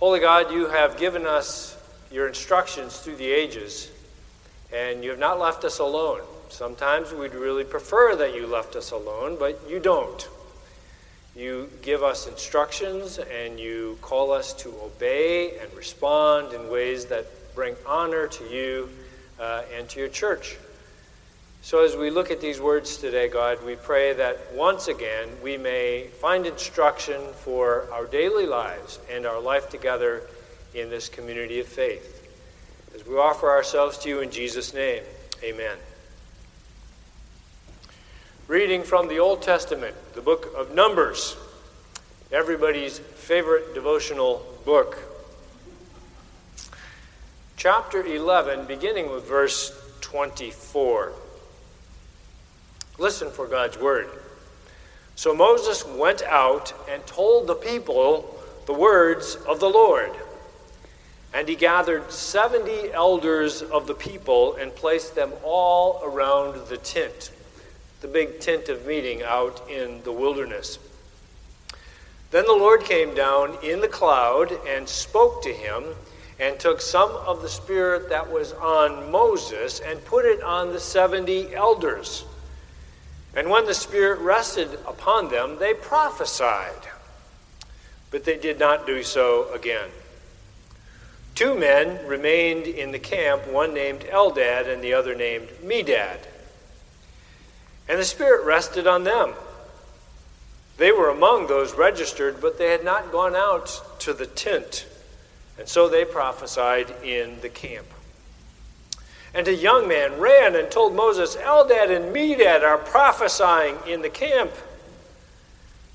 Holy God, you have given us your instructions through the ages, and you have not left us alone. Sometimes we'd really prefer that you left us alone, but you don't. You give us instructions and you call us to obey and respond in ways that bring honor to you uh, and to your church. So, as we look at these words today, God, we pray that once again we may find instruction for our daily lives and our life together in this community of faith. As we offer ourselves to you in Jesus' name, amen. Reading from the Old Testament, the book of Numbers, everybody's favorite devotional book. Chapter 11, beginning with verse 24. Listen for God's word. So Moses went out and told the people the words of the Lord. And he gathered 70 elders of the people and placed them all around the tent, the big tent of meeting out in the wilderness. Then the Lord came down in the cloud and spoke to him, and took some of the Spirit that was on Moses and put it on the 70 elders. And when the Spirit rested upon them, they prophesied. But they did not do so again. Two men remained in the camp, one named Eldad and the other named Medad. And the Spirit rested on them. They were among those registered, but they had not gone out to the tent. And so they prophesied in the camp. And a young man ran and told Moses, Eldad and Medad are prophesying in the camp.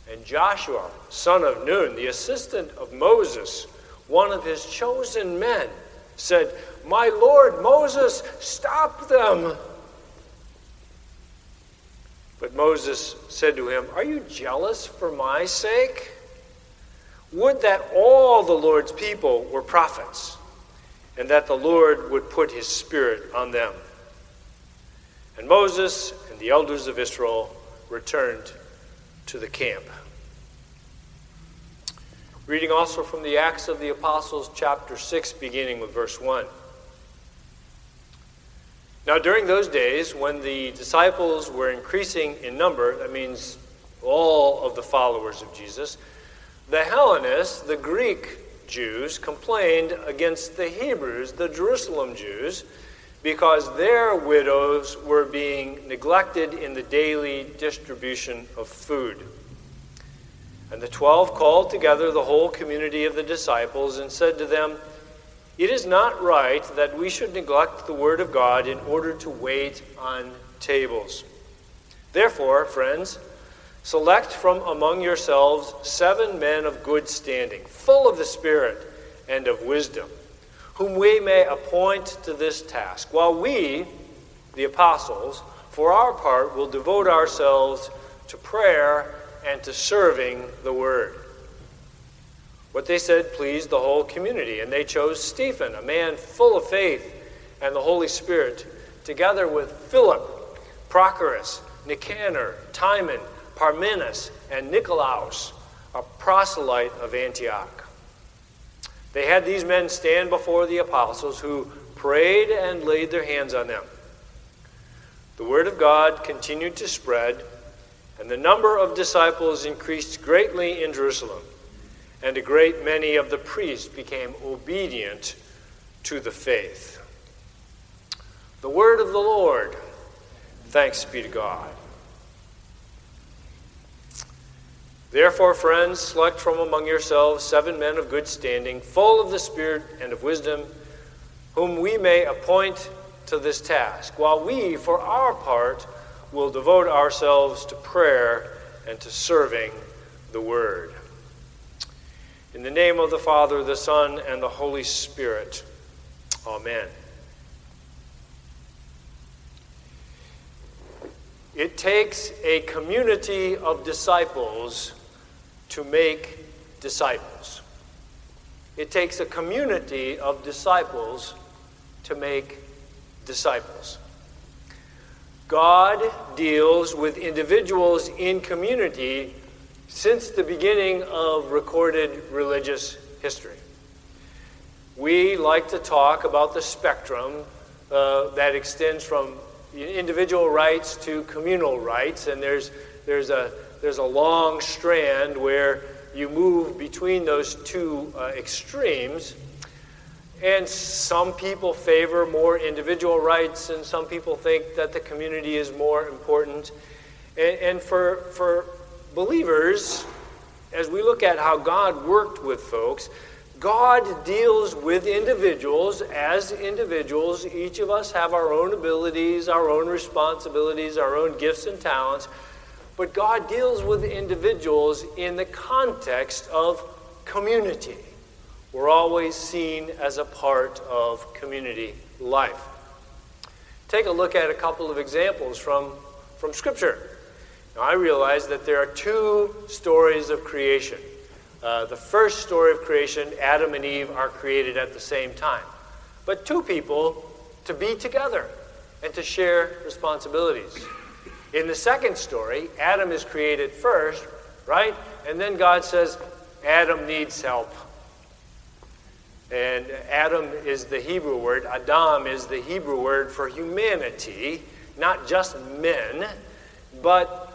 And Joshua, son of Nun, the assistant of Moses, one of his chosen men, said, My Lord Moses, stop them. But Moses said to him, Are you jealous for my sake? Would that all the Lord's people were prophets and that the Lord would put his spirit on them. And Moses and the elders of Israel returned to the camp. Reading also from the Acts of the Apostles, chapter 6, beginning with verse 1. Now, during those days, when the disciples were increasing in number, that means all of the followers of Jesus, the Hellenists, the Greek Jews complained against the Hebrews, the Jerusalem Jews, because their widows were being neglected in the daily distribution of food. And the twelve called together the whole community of the disciples and said to them, It is not right that we should neglect the word of God in order to wait on tables. Therefore, friends, Select from among yourselves seven men of good standing, full of the Spirit and of wisdom, whom we may appoint to this task, while we, the apostles, for our part, will devote ourselves to prayer and to serving the word. What they said pleased the whole community, and they chose Stephen, a man full of faith and the Holy Spirit, together with Philip, Prochorus, Nicanor, Timon, Parmenas, and Nicolaus, a proselyte of Antioch. They had these men stand before the apostles who prayed and laid their hands on them. The word of God continued to spread, and the number of disciples increased greatly in Jerusalem, and a great many of the priests became obedient to the faith. The word of the Lord. Thanks be to God. Therefore, friends, select from among yourselves seven men of good standing, full of the Spirit and of wisdom, whom we may appoint to this task, while we, for our part, will devote ourselves to prayer and to serving the Word. In the name of the Father, the Son, and the Holy Spirit. Amen. It takes a community of disciples to make disciples. It takes a community of disciples to make disciples. God deals with individuals in community since the beginning of recorded religious history. we like to talk about the spectrum uh, that extends from individual rights to communal rights, and there's, there's, a, there's a long strand where you move between those two uh, extremes. And some people favor more individual rights, and some people think that the community is more important. And, and for, for believers, as we look at how God worked with folks, God deals with individuals as individuals. Each of us have our own abilities, our own responsibilities, our own gifts and talents. But God deals with individuals in the context of community. We're always seen as a part of community life. Take a look at a couple of examples from, from Scripture. Now, I realize that there are two stories of creation. Uh, the first story of creation, Adam and Eve are created at the same time. But two people to be together and to share responsibilities. In the second story, Adam is created first, right? And then God says, Adam needs help. And Adam is the Hebrew word, Adam is the Hebrew word for humanity, not just men, but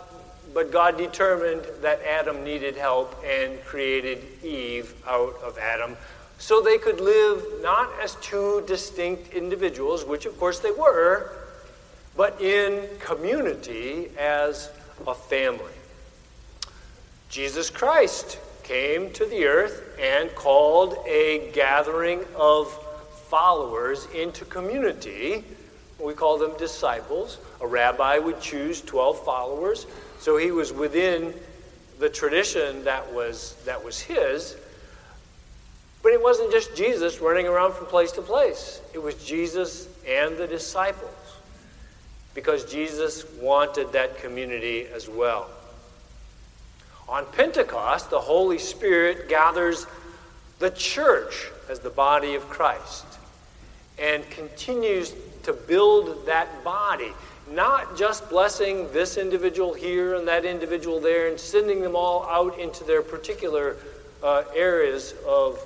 but God determined that Adam needed help and created Eve out of Adam so they could live not as two distinct individuals, which of course they were, but in community as a family. Jesus Christ came to the earth and called a gathering of followers into community. We call them disciples. A rabbi would choose 12 followers so he was within the tradition that was, that was his. But it wasn't just Jesus running around from place to place, it was Jesus and the disciples. Because Jesus wanted that community as well. On Pentecost, the Holy Spirit gathers the church as the body of Christ and continues to build that body not just blessing this individual here and that individual there and sending them all out into their particular uh, areas of,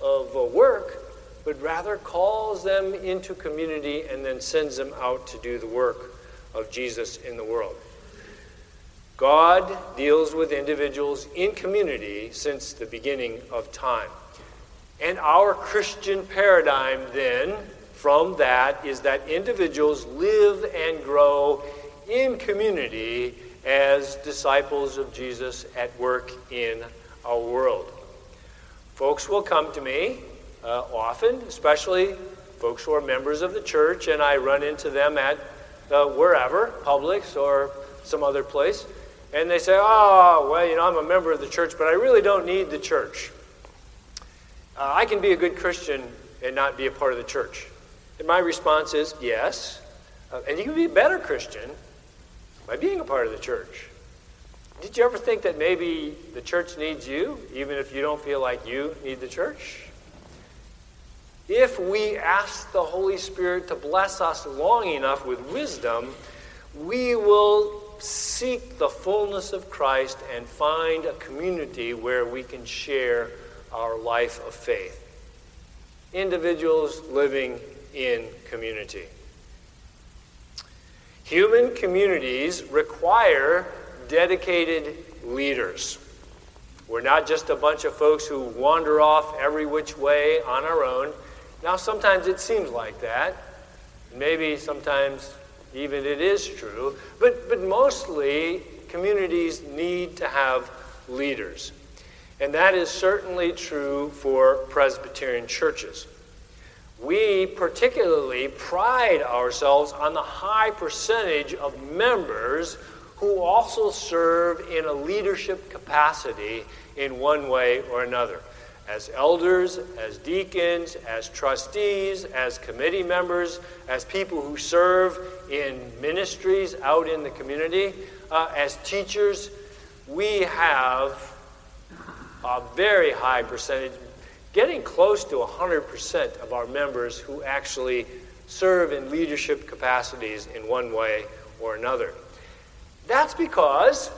of uh, work, but rather calls them into community and then sends them out to do the work of Jesus in the world. God deals with individuals in community since the beginning of time. And our Christian paradigm then from that is that individuals live and grow in community as disciples of Jesus at work in our world. Folks will come to me uh, often, especially folks who are members of the church, and I run into them at uh, wherever, Publix or some other place, and they say, Oh, well, you know, I'm a member of the church, but I really don't need the church. Uh, I can be a good Christian and not be a part of the church. And my response is yes. Uh, and you can be a better Christian by being a part of the church. Did you ever think that maybe the church needs you, even if you don't feel like you need the church? If we ask the Holy Spirit to bless us long enough with wisdom, we will seek the fullness of Christ and find a community where we can share our life of faith. Individuals living in community. Human communities require dedicated leaders. We're not just a bunch of folks who wander off every which way on our own. Now, sometimes it seems like that. Maybe sometimes even it is true. But, but mostly, communities need to have leaders. And that is certainly true for Presbyterian churches we particularly pride ourselves on the high percentage of members who also serve in a leadership capacity in one way or another. As elders, as deacons, as trustees, as committee members, as people who serve in ministries out in the community, uh, as teachers, we have a very high percentage, getting close to 100% of our members who actually serve in leadership capacities in one way or another. That's because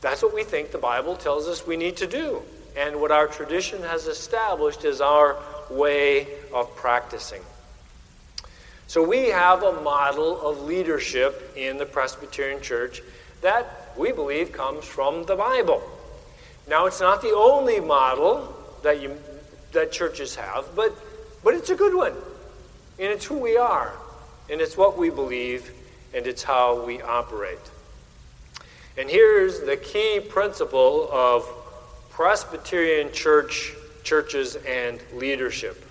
that's what we think the Bible tells us we need to do and what our tradition has established is our way of practicing. So we have a model of leadership in the Presbyterian Church that we believe comes from the Bible. Now, it's not the only model that, you, that churches have, but, but it's a good one. And it's who we are, and it's what we believe, and it's how we operate. And here's the key principle of Presbyterian church churches and leadership.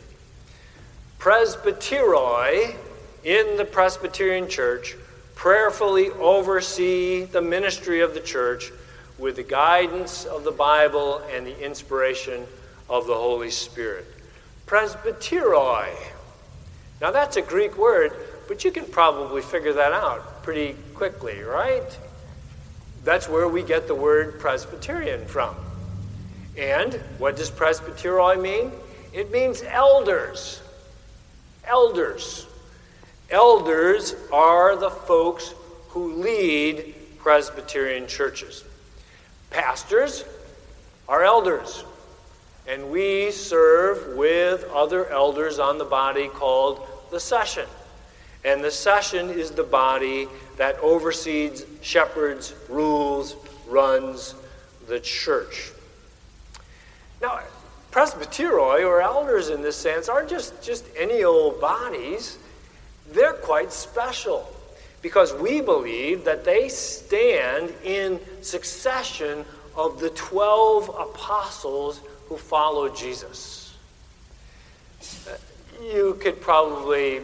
Presbyteroi in the Presbyterian church prayerfully oversee the ministry of the church with the guidance of the Bible and the inspiration of the Holy Spirit. Presbyteroi. Now that's a Greek word, but you can probably figure that out pretty quickly, right? That's where we get the word Presbyterian from. And what does presbyteroi mean? It means elders. Elders. Elders are the folks who lead Presbyterian churches. Pastors are elders. And we serve with other elders on the body called the session. And the session is the body that oversees, shepherds, rules, runs the church. Now, presbyteroi, or elders in this sense, aren't just, just any old bodies. They're quite special because we believe that they stand in succession of the 12 apostles who followed Jesus. Uh, you could probably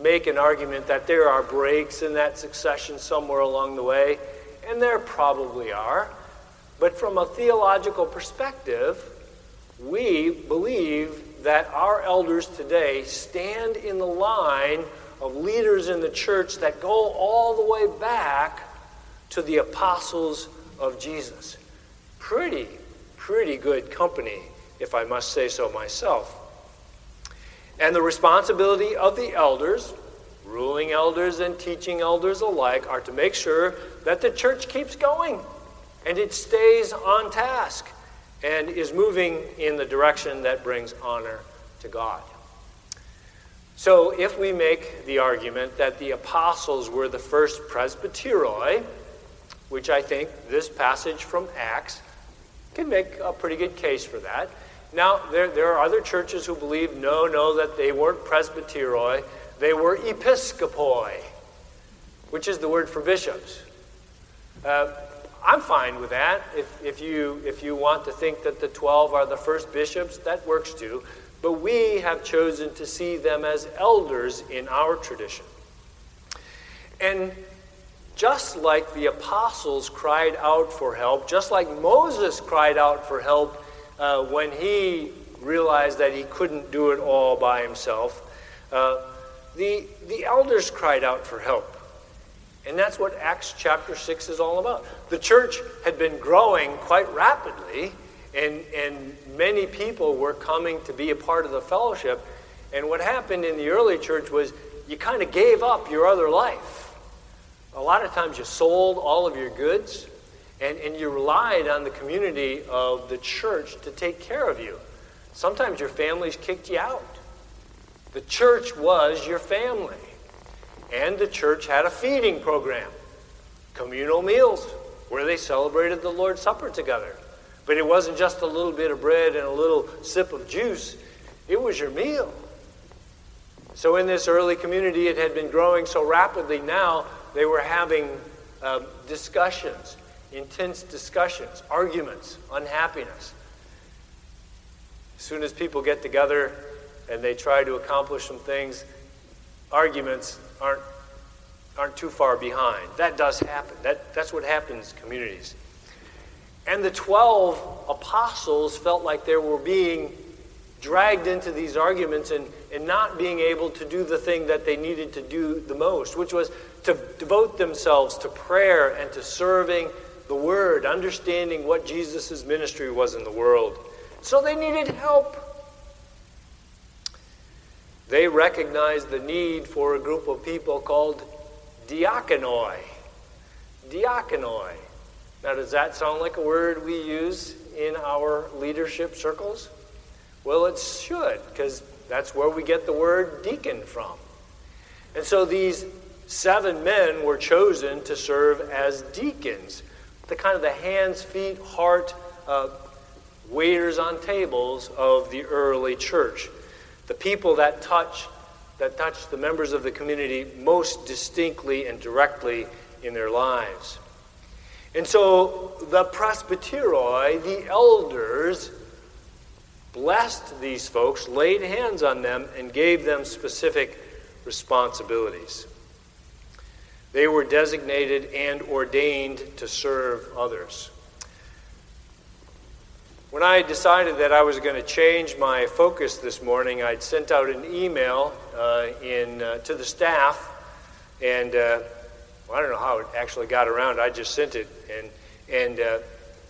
make an argument that there are breaks in that succession somewhere along the way, and there probably are. But from a theological perspective, we believe that our elders today stand in the line of leaders in the church that go all the way back to the apostles of Jesus. Pretty, pretty good company, if I must say so myself. And the responsibility of the elders, ruling elders and teaching elders alike, are to make sure that the church keeps going and it stays on task and is moving in the direction that brings honor to God. So, if we make the argument that the apostles were the first presbyteroi, which I think this passage from Acts can make a pretty good case for that. Now, there, there are other churches who believe no, no, that they weren't presbyteroi, they were episkopoi, which is the word for bishops. Uh, I'm fine with that. If, if, you, if you want to think that the 12 are the first bishops, that works too. But we have chosen to see them as elders in our tradition. And just like the apostles cried out for help, just like Moses cried out for help uh, when he realized that he couldn't do it all by himself, uh, the, the elders cried out for help. And that's what Acts chapter 6 is all about. The church had been growing quite rapidly, and, and many people were coming to be a part of the fellowship. And what happened in the early church was you kind of gave up your other life. A lot of times you sold all of your goods, and, and you relied on the community of the church to take care of you. Sometimes your families kicked you out. The church was your family. And the church had a feeding program, communal meals, where they celebrated the Lord's Supper together. But it wasn't just a little bit of bread and a little sip of juice, it was your meal. So, in this early community, it had been growing so rapidly. Now they were having uh, discussions, intense discussions, arguments, unhappiness. As soon as people get together and they try to accomplish some things, arguments aren't, aren't too far behind. That does happen. That, that's what happens in communities. And the 12 apostles felt like they were being dragged into these arguments and, and not being able to do the thing that they needed to do the most, which was to devote themselves to prayer and to serving the Word, understanding what Jesus' ministry was in the world. So they needed help. They recognized the need for a group of people called diakonoi. Diakonoi. Now, does that sound like a word we use in our leadership circles? Well, it should, because that's where we get the word deacon from. And so these seven men were chosen to serve as deacons, the kind of the hands, feet, heart, uh, waiters on tables of the early church. The people that touch that touch the members of the community most distinctly and directly in their lives. And so the presbyteroi, the elders, blessed these folks, laid hands on them, and gave them specific responsibilities. They were designated and ordained to serve others. When I decided that I was going to change my focus this morning, I'd sent out an email uh, in, uh, to the staff, and uh, well, I don't know how it actually got around. I just sent it, and, and uh,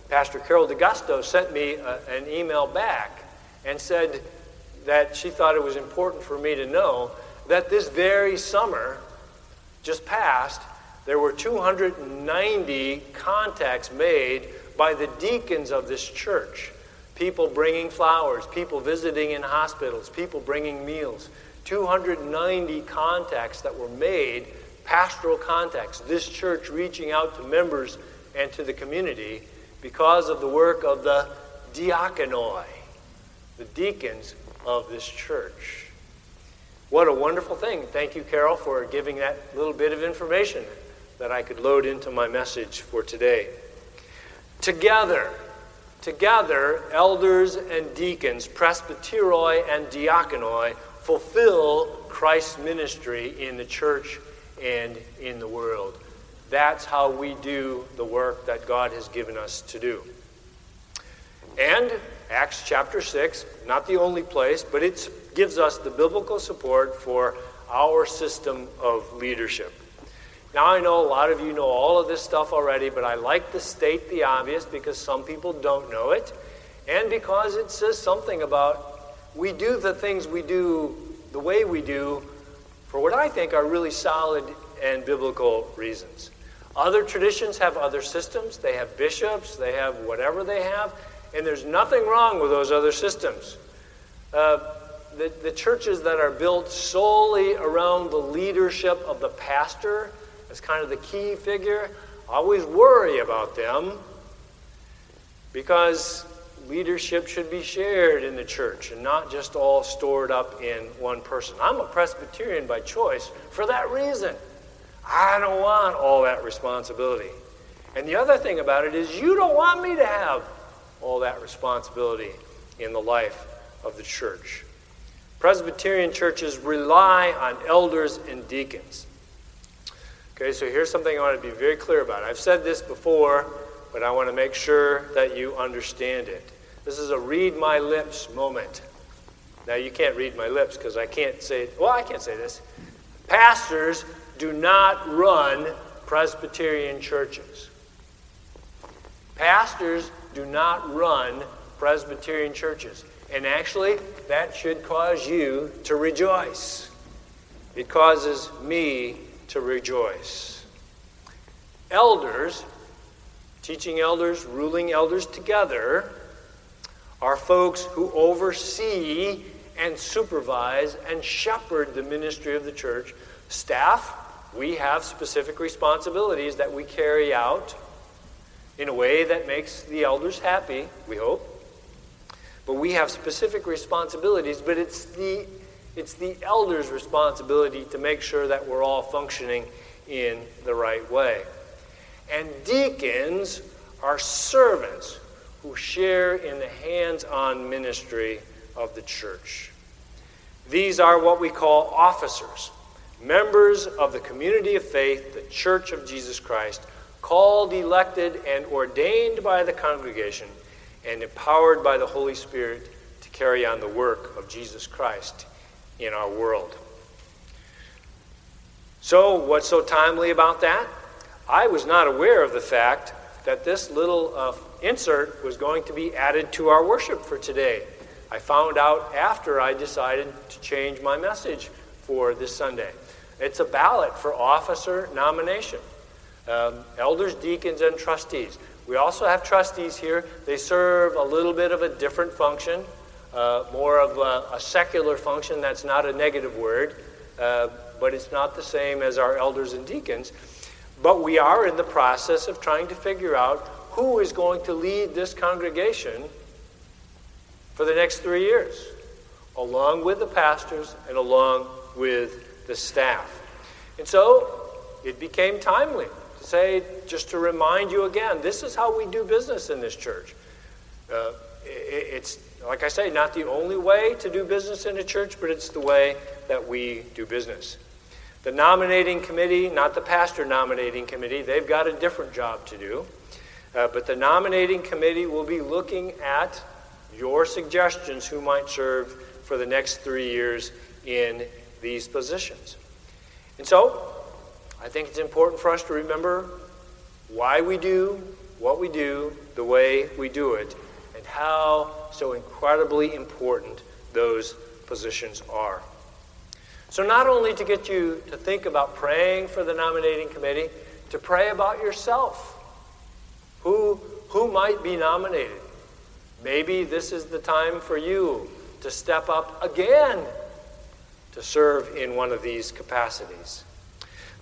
Pastor Carol DeGusto sent me uh, an email back and said that she thought it was important for me to know that this very summer, just passed, there were 290 contacts made by the deacons of this church. People bringing flowers, people visiting in hospitals, people bringing meals. 290 contacts that were made, pastoral contacts, this church reaching out to members and to the community because of the work of the diaconoi, the deacons of this church. What a wonderful thing. Thank you, Carol, for giving that little bit of information that I could load into my message for today. Together, together, elders and deacons, presbyteroi and diaconoi, fulfill Christ's ministry in the church and in the world. That's how we do the work that God has given us to do. And Acts chapter 6, not the only place, but it gives us the biblical support for our system of leadership. Now, I know a lot of you know all of this stuff already, but I like to state the obvious because some people don't know it, and because it says something about we do the things we do the way we do for what I think are really solid and biblical reasons. Other traditions have other systems, they have bishops, they have whatever they have, and there's nothing wrong with those other systems. Uh, the, the churches that are built solely around the leadership of the pastor as kind of the key figure, always worry about them because leadership should be shared in the church and not just all stored up in one person. I'm a Presbyterian by choice for that reason. I don't want all that responsibility. And the other thing about it is, you don't want me to have all that responsibility in the life of the church. Presbyterian churches rely on elders and deacons. Okay, so here's something I want to be very clear about. I've said this before, but I want to make sure that you understand it. This is a read my lips moment. Now, you can't read my lips because I can't say, well, I can't say this. Pastors do not run Presbyterian churches. Pastors do not run Presbyterian churches. And actually, that should cause you to rejoice. It causes me to rejoice. Elders, teaching elders, ruling elders together, are folks who oversee and supervise and shepherd the ministry of the church. Staff, we have specific responsibilities that we carry out in a way that makes the elders happy, we hope. But we have specific responsibilities, but it's the it's the elder's responsibility to make sure that we're all functioning in the right way. And deacons are servants who share in the hands on ministry of the church. These are what we call officers, members of the community of faith, the church of Jesus Christ, called, elected, and ordained by the congregation, and empowered by the Holy Spirit to carry on the work of Jesus Christ in our world. So, what's so timely about that? I was not aware of the fact that this little uh, insert was going to be added to our worship for today. I found out after I decided to change my message for this Sunday. It's a ballot for officer nomination. Um, elders, deacons, and trustees. We also have trustees here. They serve a little bit of a different function, uh, more of a, a, secular function. That's not a negative word, uh, but it's not the same as our elders and deacons. But we are in the process of trying to figure out who is going to lead this congregation for the next three years, along with the pastors and along with the staff. And so it became timely to say, just to remind you again, this is how we do business in this church. Uh, it's, like I say, not the only way to do business in a church, but it's the way that we do business. The nominating committee, not the pastor nominating committee, they've got a different job to do. Uh, but the nominating committee will be looking at your suggestions who might serve for the next three years in these positions. And so, I think it's important for us to remember why we do what we do the way we do it and how so incredibly important those positions are. So, not only to get you to think about praying for the nominating committee, to pray about yourself. Who, who might be nominated? Maybe this is the time for you to step up again to serve in one of these capacities.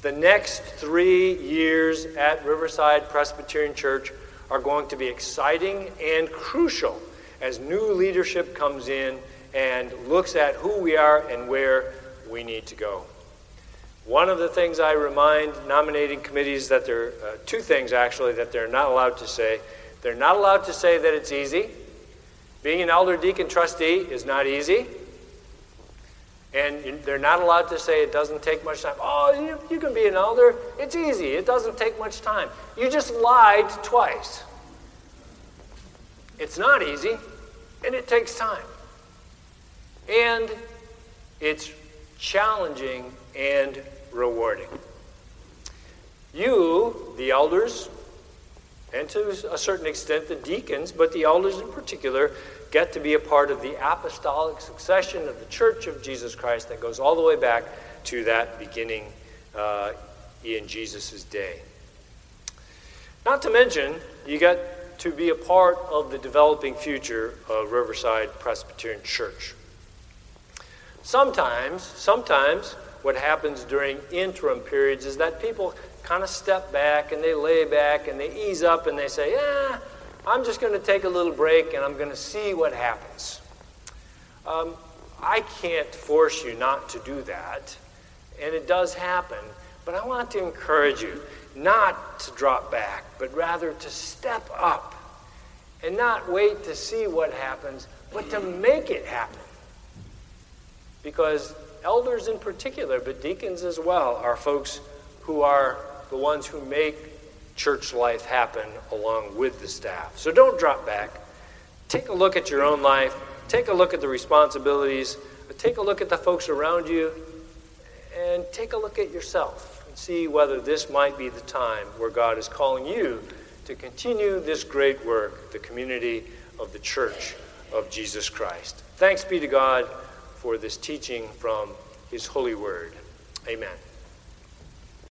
The next three years at Riverside Presbyterian Church are going to be exciting and crucial as new leadership comes in and looks at who we are and where we need to go. One of the things I remind nominating committees that there are uh, two things actually that they're not allowed to say. They're not allowed to say that it's easy. Being an elder deacon trustee is not easy. And they're not allowed to say it doesn't take much time. Oh, you, you can be an elder. It's easy. It doesn't take much time. You just lied twice. It's not easy, and it takes time. And it's challenging and rewarding. You, the elders, and to a certain extent the deacons, but the elders in particular, get to be a part of the apostolic succession of the Church of Jesus Christ that goes all the way back to that beginning uh, in Jesus' day. Not to mention, you get to be a part of the developing future of Riverside Presbyterian Church. Sometimes, sometimes what happens during interim periods is that people kind of step back and they lay back and they ease up and they say, Yeah, I'm just going to take a little break and I'm going to see what happens. Um, I can't force you not to do that, and it does happen, but I want to encourage you not to drop back, but rather to step up and not wait to see what happens, but to make it happen. Because elders in particular, but deacons as well, are folks who are the ones who make church life happen along with the staff. So don't drop back. Take a look at your own life, take a look at the responsibilities, take a look at the folks around you, and take a look at yourself and see whether this might be the time where God is calling you to continue this great work, the community of the church of Jesus Christ. Thanks be to God for this teaching from His holy word. Amen.